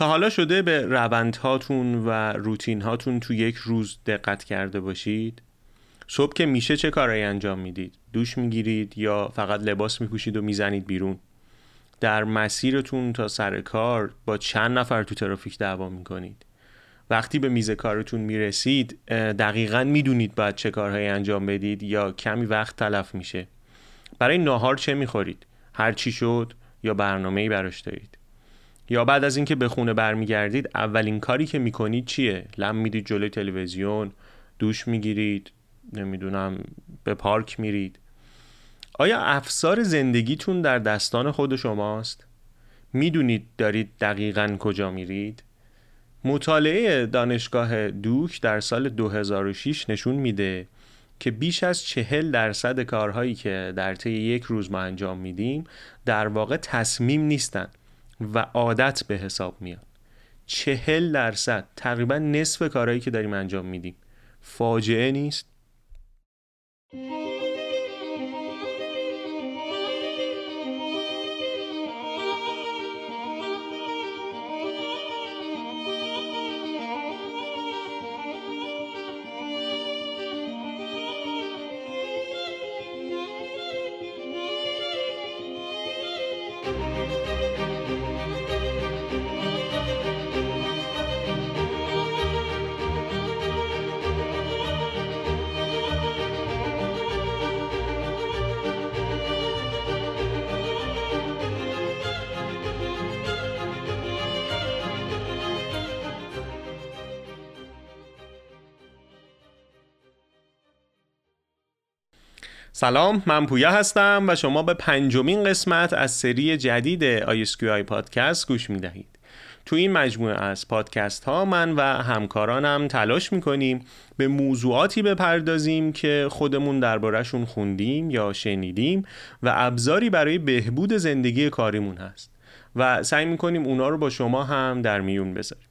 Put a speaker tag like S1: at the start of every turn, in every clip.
S1: تا حالا شده به روندهاتون و روتین هاتون تو یک روز دقت کرده باشید؟ صبح که میشه چه کارایی انجام می‌دید؟ دوش می‌گیرید یا فقط لباس میپوشید و می‌زنید بیرون؟ در مسیرتون تا سر کار با چند نفر تو ترافیک دعوا می‌کنید؟ وقتی به میز کارتون می‌رسید دقیقا می‌دونید باید چه کارهایی انجام بدید یا کمی وقت تلف میشه برای ناهار چه می‌خورید هر چی شد یا برنامه‌ای براش دارید یا بعد از اینکه به خونه برمیگردید اولین کاری که می‌کنید چیه؟ لم می‌دید جلوی تلویزیون دوش می‌گیرید نمی‌دونم به پارک میرید. آیا افسار زندگیتون در دستان خود شماست؟ می‌دونید دارید دقیقا کجا میرید؟ مطالعه دانشگاه دوک در سال 2006 نشون میده که بیش از چهل درصد کارهایی که در طی یک روز ما انجام میدیم در واقع تصمیم نیستن و عادت به حساب میان چهل درصد تقریبا نصف کارهایی که داریم انجام میدیم. فاجعه نیست؟ سلام من پویا هستم و شما به پنجمین قسمت از سری جدید آیسکیوی پادکست گوش می دهید. تو این مجموعه از پادکست ها من و همکارانم تلاش می کنیم به موضوعاتی بپردازیم که خودمون دربارهشون خوندیم یا شنیدیم و ابزاری برای بهبود زندگی کاریمون هست و سعی می کنیم اونا رو با شما هم در میون بذاریم.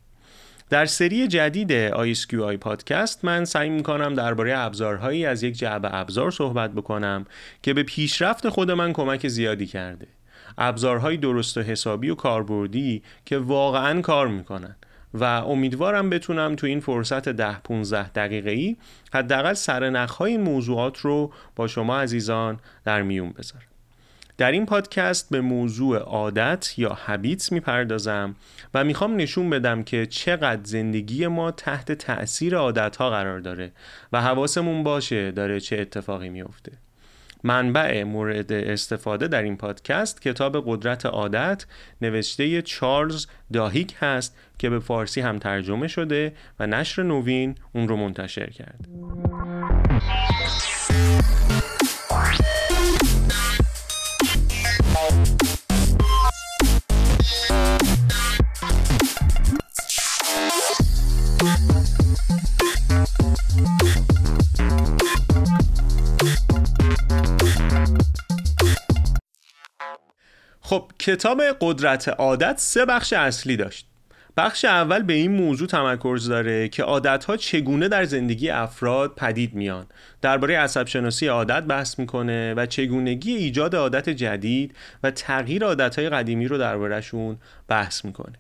S1: در سری جدید آی پادکست من سعی می‌کنم درباره ابزارهایی از یک جعبه ابزار صحبت بکنم که به پیشرفت خود من کمک زیادی کرده. ابزارهای درست و حسابی و کاربردی که واقعا کار می‌کنن و امیدوارم بتونم تو این فرصت ده 15 دقیقه ای حداقل سرنخهای موضوعات رو با شما عزیزان در میون بذارم. در این پادکست به موضوع عادت یا هبیتس می‌پردازم و می‌خوام نشون بدم که چقدر زندگی ما تحت تأثیر عادت ها قرار داره و حواسمون باشه داره چه اتفاقی میفته منبع مورد استفاده در این پادکست کتاب قدرت عادت نوشته چارلز داهیک هست که به فارسی هم ترجمه شده و نشر نوین اون رو منتشر کرده کتاب قدرت عادت سه بخش اصلی داشت. بخش اول به این موضوع تمرکز داره که عادتها چگونه در زندگی افراد پدید میان. درباره عصب شناسی عادت بحث می‌کنه و چگونگی ایجاد عادت جدید و تغییر عادتهای قدیمی رو دربارهشون بحث می‌کنه.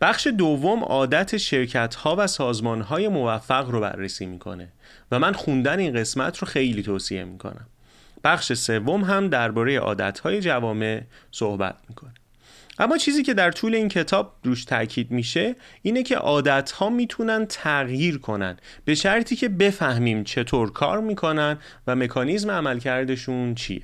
S1: بخش دوم عادت شرکت ها و سازمان های موفق رو بررسی می‌کنه و من خوندن این قسمت رو خیلی توصیه می‌کنم. بخش سوم هم درباره عادتهای جوامع صحبت می‌کنه. اما چیزی که در طول این کتاب روش تاکید میشه اینه که عادتها می‌تونن تغییر کنن به شرطی که بفهمیم چطور کار می‌کنن و مکانیزم عملکردشون چیه.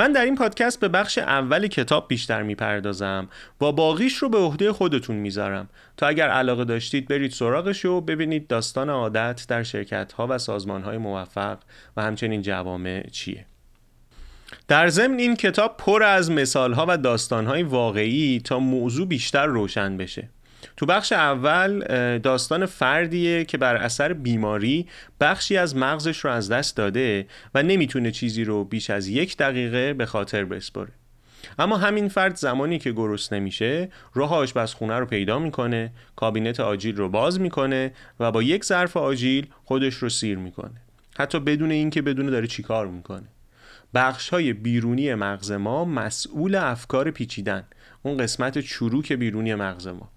S1: من در این پادکست به بخش اول کتاب بیشتر می‌پردازم. و باقیش رو به عهده خودتون می‌ذارم. تا اگر علاقه داشتید برید سراغش و ببینید داستان عادت در شرکت ها و سازمان های موفق و همچنین جوامع چیه. در ضمن این کتاب پر از مثال ها و داستان های واقعی تا موضوع بیشتر روشن بشه. تو بخش اول داستان فردیه که بر اثر بیماری بخشی از مغزش رو از دست داده و نمی‌تونه چیزی رو بیش از یک دقیقه به خاطر بسپره. اما همین فرد زمانی که گرست نمیشه راه آشپزخونه رو پیدا می‌کنه کابینت آجیل رو باز می‌کنه و با یک ظرف آجیل خودش رو سیر می‌کنه. حتی بدون اینکه بدونه داره چیکار می‌کنه. بخش های بیرونی مغز ما مسئول افکار پیچیدن. اون قسمت چروک بیرونی مغز ما.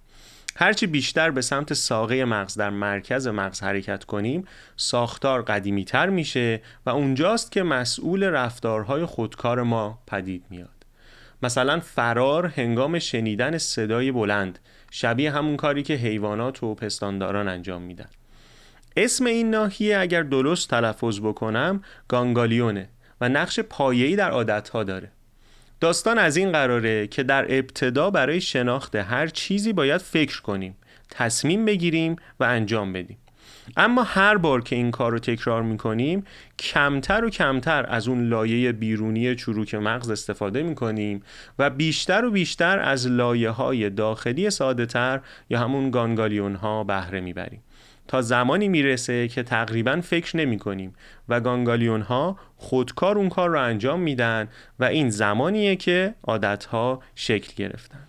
S1: هرچی بیشتر به سمت ساقه مغز در مرکز مغز حرکت کنیم ساختار قدیمی تر میشه و اونجاست که مسئول رفتارهای خودکار ما پدید میاد. مثلا فرار هنگام شنیدن صدای بلند شبیه همون کاری که حیوانات و پستانداران انجام میدن. اسم این ناحیه اگر درست تلفظ بکنم گانگالیونه و نقش پایه‌ای در عادتها داره. داستان از این قراره که در ابتدا برای شناخت هر چیزی باید فکر کنیم تصمیم بگیریم و انجام بدیم. اما هر بار که این کار رو تکرار می‌کنیم کمتر و کمتر از اون لایه بیرونی چروک مغز استفاده می‌کنیم و بیشتر و بیشتر از لایه های داخلی ساده تر یا همون گانگالیون ها بهره می‌بریم. تا زمانی می‌رسه که تقریبا فکر نمی کنیم و گانگالیون ها خودکار اون کار رو انجام میدن و این زمانیه که عادت ها شکل گرفتن.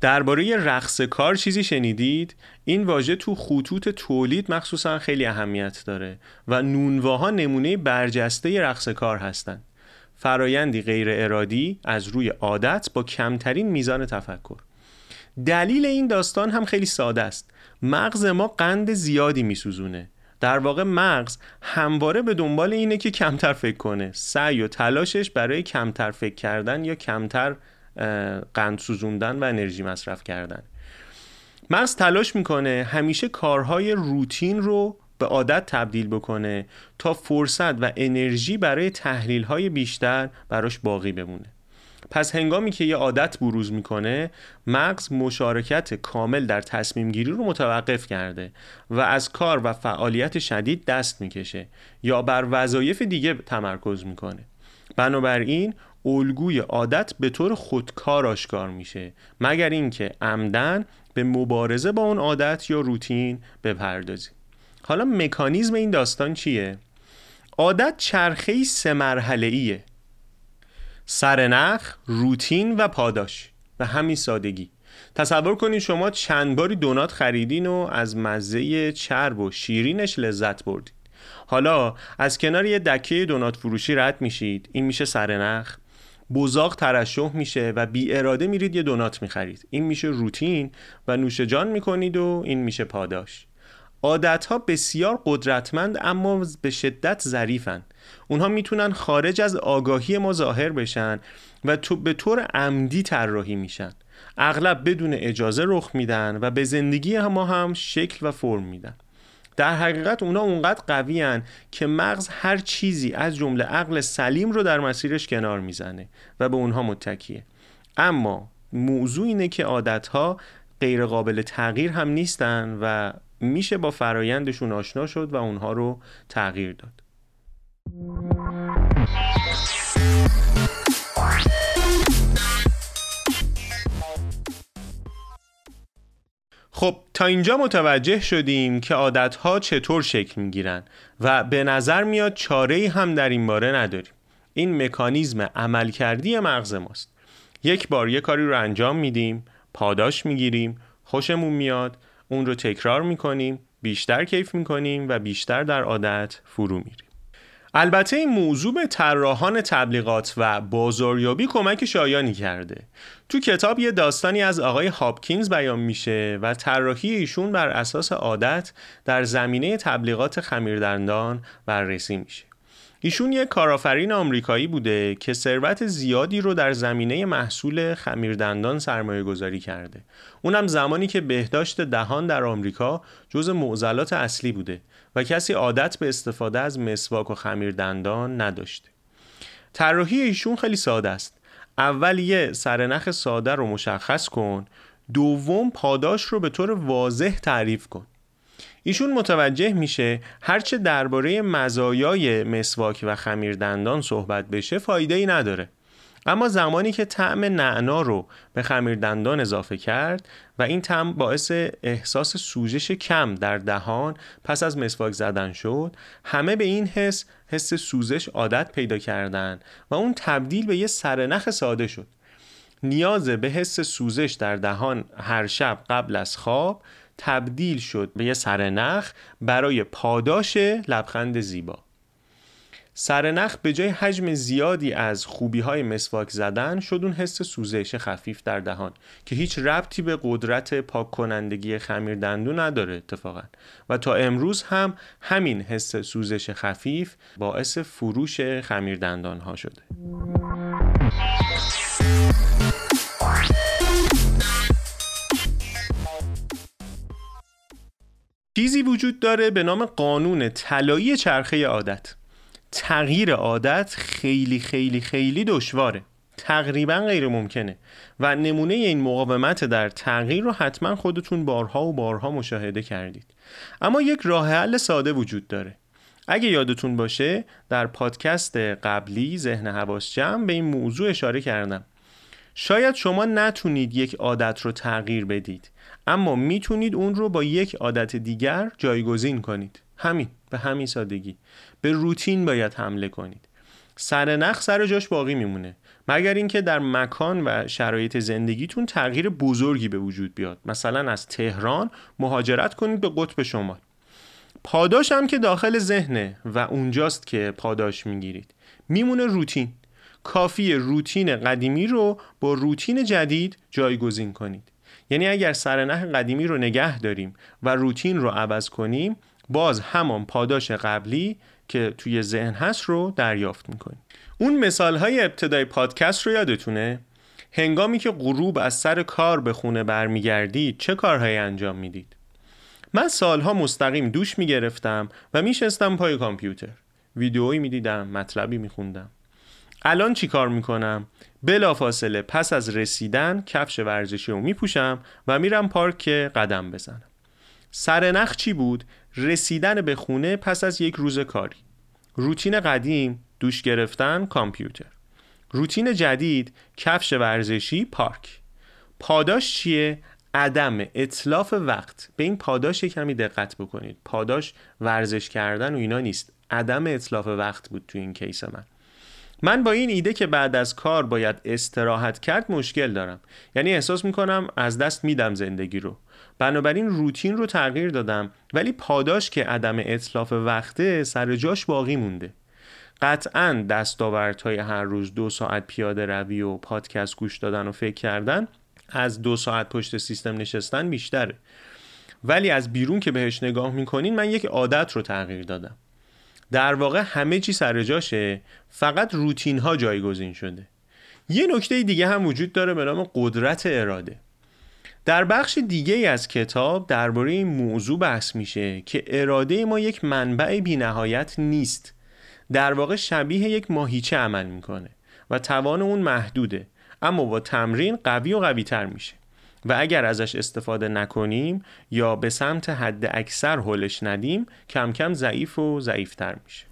S1: درباره رقص کار چیزی شنیدید؟ این واژه تو خطوط تولید مخصوصا خیلی اهمیت داره و نونواها نمونه برجسته رقص کار هستند فرایندی غیر ارادی از روی عادت با کمترین میزان تفکر. دلیل این داستان هم خیلی ساده است. مغز ما قند زیادی میسوزونه. در واقع مغز همواره به دنبال اینه که کمتر فکر کنه. سعی و تلاشش برای کمتر فکر کردن یا کمتر قند سوزوندن و انرژی مصرف کردن. مغز تلاش می‌کنه همیشه کارهای روتین رو به عادت تبدیل بکنه تا فرصت و انرژی برای تحلیل های بیشتر براش باقی بمونه. پس هنگامی که یه عادت بروز می‌کنه مغز مشارکت کامل در تصمیم گیری رو متوقف کرده و از کار و فعالیت شدید دست می‌کشه یا بر وظایف دیگه تمرکز می‌کنه. بنابراین الگوی عادت به طور خودکار آشکار میشه مگر اینکه عمدن به مبارزه با اون عادت یا روتین بپردازیم حالا مکانیزم این داستان چیه؟ عادت چرخه سه مرحله ایه سرنخ، روتین و پاداش و همین سادگی. تصور کنید شما چند باری دونات خریدین و از مزه چرب و شیرینش لذت بردید. حالا از کنار یه دکه دونات فروشی رد میشید. این میشه سرنخ بزاق ترشح میشه و بی اراده میرید یه دونات می‌خرید. این میشه روتین و نوش جان می‌کنید و این میشه پاداش. عادت ها بسیار قدرتمند اما به شدت ظریفن. اونها می‌تونن خارج از آگاهی ما ظاهر بشن و تو به طور عمدی طراحی میشن. اغلب بدون اجازه رخ میدن و به زندگی ما هم شکل و فرم میدن. در حقیقت اونا اونقدر قوی که مغز هر چیزی از جمله عقل سلیم رو در مسیرش کنار می‌زنه و به اونها متکیه. اما موضوع اینه که عادتها غیر قابل تغییر هم نیستن و میشه با فرایندشون آشنا شد و اونها رو تغییر داد. خب تا اینجا متوجه شدیم که عادتها چطور شکل می‌گیرن و به نظر میاد چاره هم در این باره نداریم. این مکانیزم عملکردی مغز ماست. یک بار یه کاری رو انجام میدیم پاداش می‌گیریم خوشمون میاد اون رو تکرار می‌کنیم بیشتر کیف می‌کنیم و بیشتر در عادت فرو میریم. البته این موضوع به طراحان تبلیغات و بازاریابی کمک شایانی کرده. تو کتاب یه داستانی از آقای هاپکینز بیان میشه و طراحی ایشون بر اساس عادت در زمینه تبلیغات خمیردندان بررسی میشه. ایشون یک کارآفرین آمریکایی بوده که ثروت زیادی رو در زمینه محصول خمیردندان سرمایه گذاری کرده. اونم زمانی که بهداشت دهان در آمریکا جز معضلات اصلی بوده و کسی عادت به استفاده از مسواک و خمیردندان نداشته. طراحی ایشون خیلی ساده است. اول یه سرنخ ساده رو مشخص کن دوم پاداش رو به طور واضح تعریف کن. ایشون متوجه میشه هرچه درباره مزایای مسواک و خمیردندان صحبت بشه فایده ای نداره. اما زمانی که طعم نعنا رو به خمیردندان اضافه کرد و این طعم باعث احساس سوزش کم در دهان پس از مسواک زدن شد همه به این حس حس سوزش عادت پیدا کردن و اون تبدیل به یه سرنخ ساده شد. نیاز به حس سوزش در دهان هر شب قبل از خواب تبدیل شد به یه سرنخ برای پاداش لبخند زیبا. سرنخ به جای حجم زیادی از خوبی های مسواک زدن شد اون حس سوزش خفیف در دهان که هیچ ربطی به قدرت پاک کنندگی خمیر دندو نداره اتفاقا. و تا امروز هم همین حس سوزش خفیف باعث فروش خمیر دندان ها شده. چیزی وجود داره به نام قانون طلایی چرخه عادت. تغییر عادت خیلی خیلی خیلی دشواره. تقریبا غیر ممکنه و نمونه این مقاومت در تغییر رو حتما خودتون بارها و بارها مشاهده کردید. اما یک راه حل ساده وجود داره. اگه یادتون باشه در پادکست قبلی ذهن حواس جمع به این موضوع اشاره کردم. شاید شما نتونید یک عادت رو تغییر بدید اما می‌تونید اون رو با یک عادت دیگر جایگزین کنید. همین به همین سادگی. به روتین باید حمله کنید. سر نخ سر جاش باقی میمونه. مگر اینکه در مکان و شرایط زندگیتون تغییر بزرگی به وجود بیاد. مثلا از تهران مهاجرت کنید به قطب شمال. پاداش هم که داخل ذهنه و اونجاست که پاداش می‌گیرید. میمونه روتین. کافی روتین قدیمی رو با روتین جدید جایگزین کنید یعنی اگر سرنخ قدیمی رو نگه داریم و روتین رو عوض کنیم باز همان پاداش قبلی که توی ذهن هست رو دریافت می‌کنیم اون مثال های ابتدای پادکست رو یادتونه؟ هنگامی که غروب از سر کار به خونه برمیگردید چه کارهایی انجام می‌دید؟ من سالها مستقیم دوش می‌گرفتم و میشستم پای کامپیوتر ویدئویی می‌دیدم مطلبی میخوندم الان چی کار می‌کنم؟ بلافاصله پس از رسیدن کفش ورزشی رو میپوشم و میرم پارک قدم بزنم. سرنخ چی بود؟ رسیدن به خونه پس از یک روز کاری. روتین قدیم دوش گرفتن کامپیوتر. روتین جدید کفش ورزشی پارک. پاداش چیه؟ عدم اطلاف وقت. به این پاداش کمی دقت بکنید. پاداش ورزش کردن و اینا نیست. عدم اطلاف وقت بود تو این کیس من. من با این ایده که بعد از کار باید استراحت کرد مشکل دارم. یعنی احساس می‌کنم از دست میدم زندگی رو. بنابراین روتین رو تغییر دادم ولی پاداش که عدم اطلاف وقته سر جاش باقی مونده. قطعا دستاوردهای هر روز دو ساعت پیاده روی و پادکست گوش دادن و فکر کردن از دو ساعت پشت سیستم نشستن بیشتره. ولی از بیرون که بهش نگاه می‌کنین من یک عادت رو تغییر دادم. در واقع همه چی سر جاشه فقط روتین ها جایگزین شده. یه نکته دیگه هم وجود داره به نام قدرت اراده. در بخش دیگه از کتاب درباره این موضوع بحث میشه که اراده ما یک منبع بینهایت نیست. در واقع شبیه یک ماهیچه عمل می‌کنه و توان اون محدوده اما با تمرین قوی و قوی تر میشه. و اگر ازش استفاده نکنیم یا به سمت حد اکثر هلش ندیم کم کم ضعیف و ضعیفتر میشه.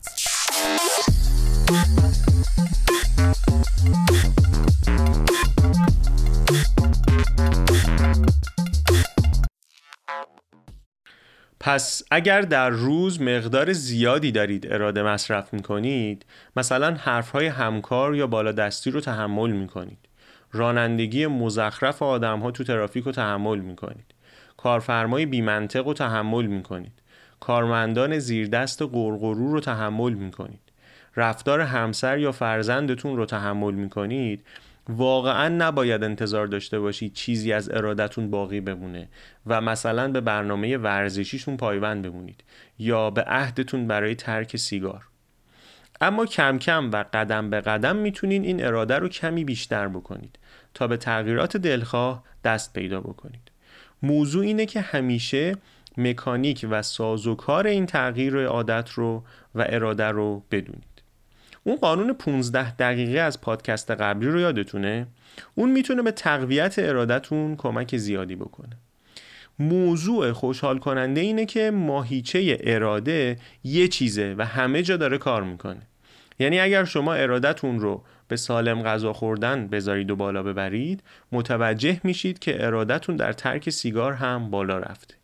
S1: پس اگر در روز مقدار زیادی دارید اراده مصرف می کنید مثلا حرفهای همکار یا بالا دستی رو تحمل می کنید رانندگی مزخرف آدم ها تو ترافیک رو تحمل می کنید کارفرمای بیمنطق رو تحمل می کنید کارمندان زیردست قرقرو رو تحمل می کنید رفتار همسر یا فرزندتون رو تحمل می کنید واقعا نباید انتظار داشته باشید چیزی از ارادتون باقی بمونه و مثلا به برنامه ورزشیشون پایبند بمونید یا به عهدتون برای ترک سیگار. اما کم کم و قدم به قدم می‌تونین این اراده رو کمی بیشتر بکنید. تا به تغییرات دلخواه دست پیدا بکنید. موضوع اینه که همیشه مکانیک و سازوکار این تغییر عادت رو و اراده رو بدونید. اون قانون 15 دقیقه از پادکست قبلی رو یادتونه؟ اون می‌تونه به تقویت ارادتون کمک زیادی بکنه. موضوع خوشحال کننده اینه که ماهیچه اراده یه چیزه و همه جا داره کار می‌کنه. یعنی اگر شما ارادتون رو به سالم غذا خوردن بذارید و بالا ببرید متوجه میشید که ارادتون در ترک سیگار هم بالا رفته.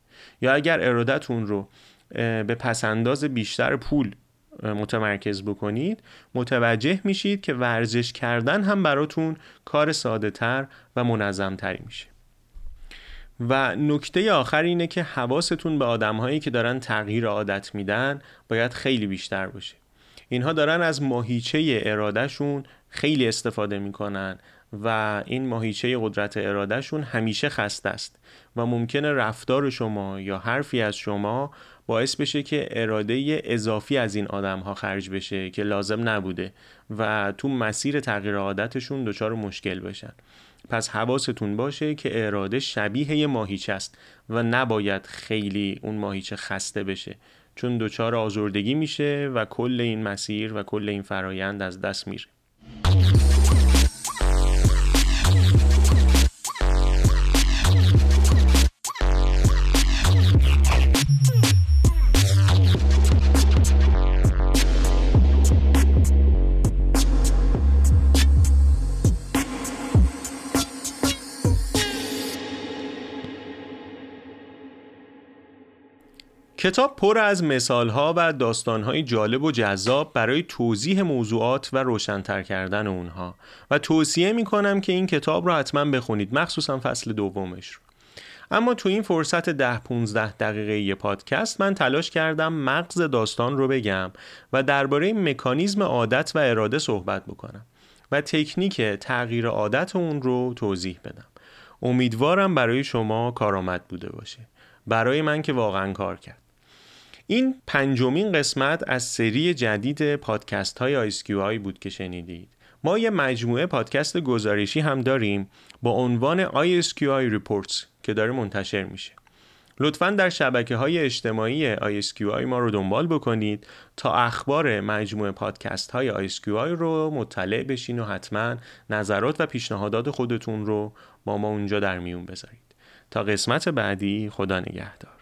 S1: یا اگر ارادتون رو به پسنداز بیشتر پول متمرکز بکنید متوجه میشید که ورزش کردن هم براتون کار ساده تر و منظم تری میشه. و نکته آخر اینه که حواستون به آدمهایی که دارن تغییر عادت میدن باید خیلی بیشتر باشه. اینها دارن از ماهیچه ارادهشون خیلی استفاده می‌کنن و این ماهیچه قدرت ارادهشون همیشه خسته است و ممکنه رفتار شما یا حرفی از شما باعث بشه که اراده اضافی از این آدم ها خرج بشه که لازم نبوده و تو مسیر تغییر عادتشون دچار مشکل بشن. پس حواستون باشه که اراده شبیه یه ماهیچه است و نباید خیلی اون ماهیچه خسته بشه. چون دچار آزردگی میشه و کل این مسیر و کل این فرایند از دست میره. کتاب پر از مثالها و داستانهای جالب و جذاب برای توضیح موضوعات و روشنتر کردن اونها. و توصیه می‌کنم که این کتاب رو حتما بخونید مخصوصا فصل دومش رو. اما تو این فرصت ده 15 دقیقه یه پادکست من تلاش کردم مغز داستان رو بگم و درباره مکانیزم عادت و اراده صحبت بکنم و تکنیک تغییر عادت اون رو توضیح بدم. امیدوارم برای شما کارآمد بوده باشه. برای من که واقعا کار کرد. این پنجمین قسمت از سری جدید پادکست های ISQI بود که شنیدید. ما یه مجموعه پادکست گزارشی هم داریم با عنوان ISQI Reports که داره منتشر میشه. لطفا در شبکه های اجتماعی ISQI ما رو دنبال بکنید تا اخبار مجموعه پادکست های ISQI رو مطلع بشین و حتما نظرات و پیشنهادات خودتون رو با ما اونجا در میون بذارید. تا قسمت بعدی خدا نگهدار.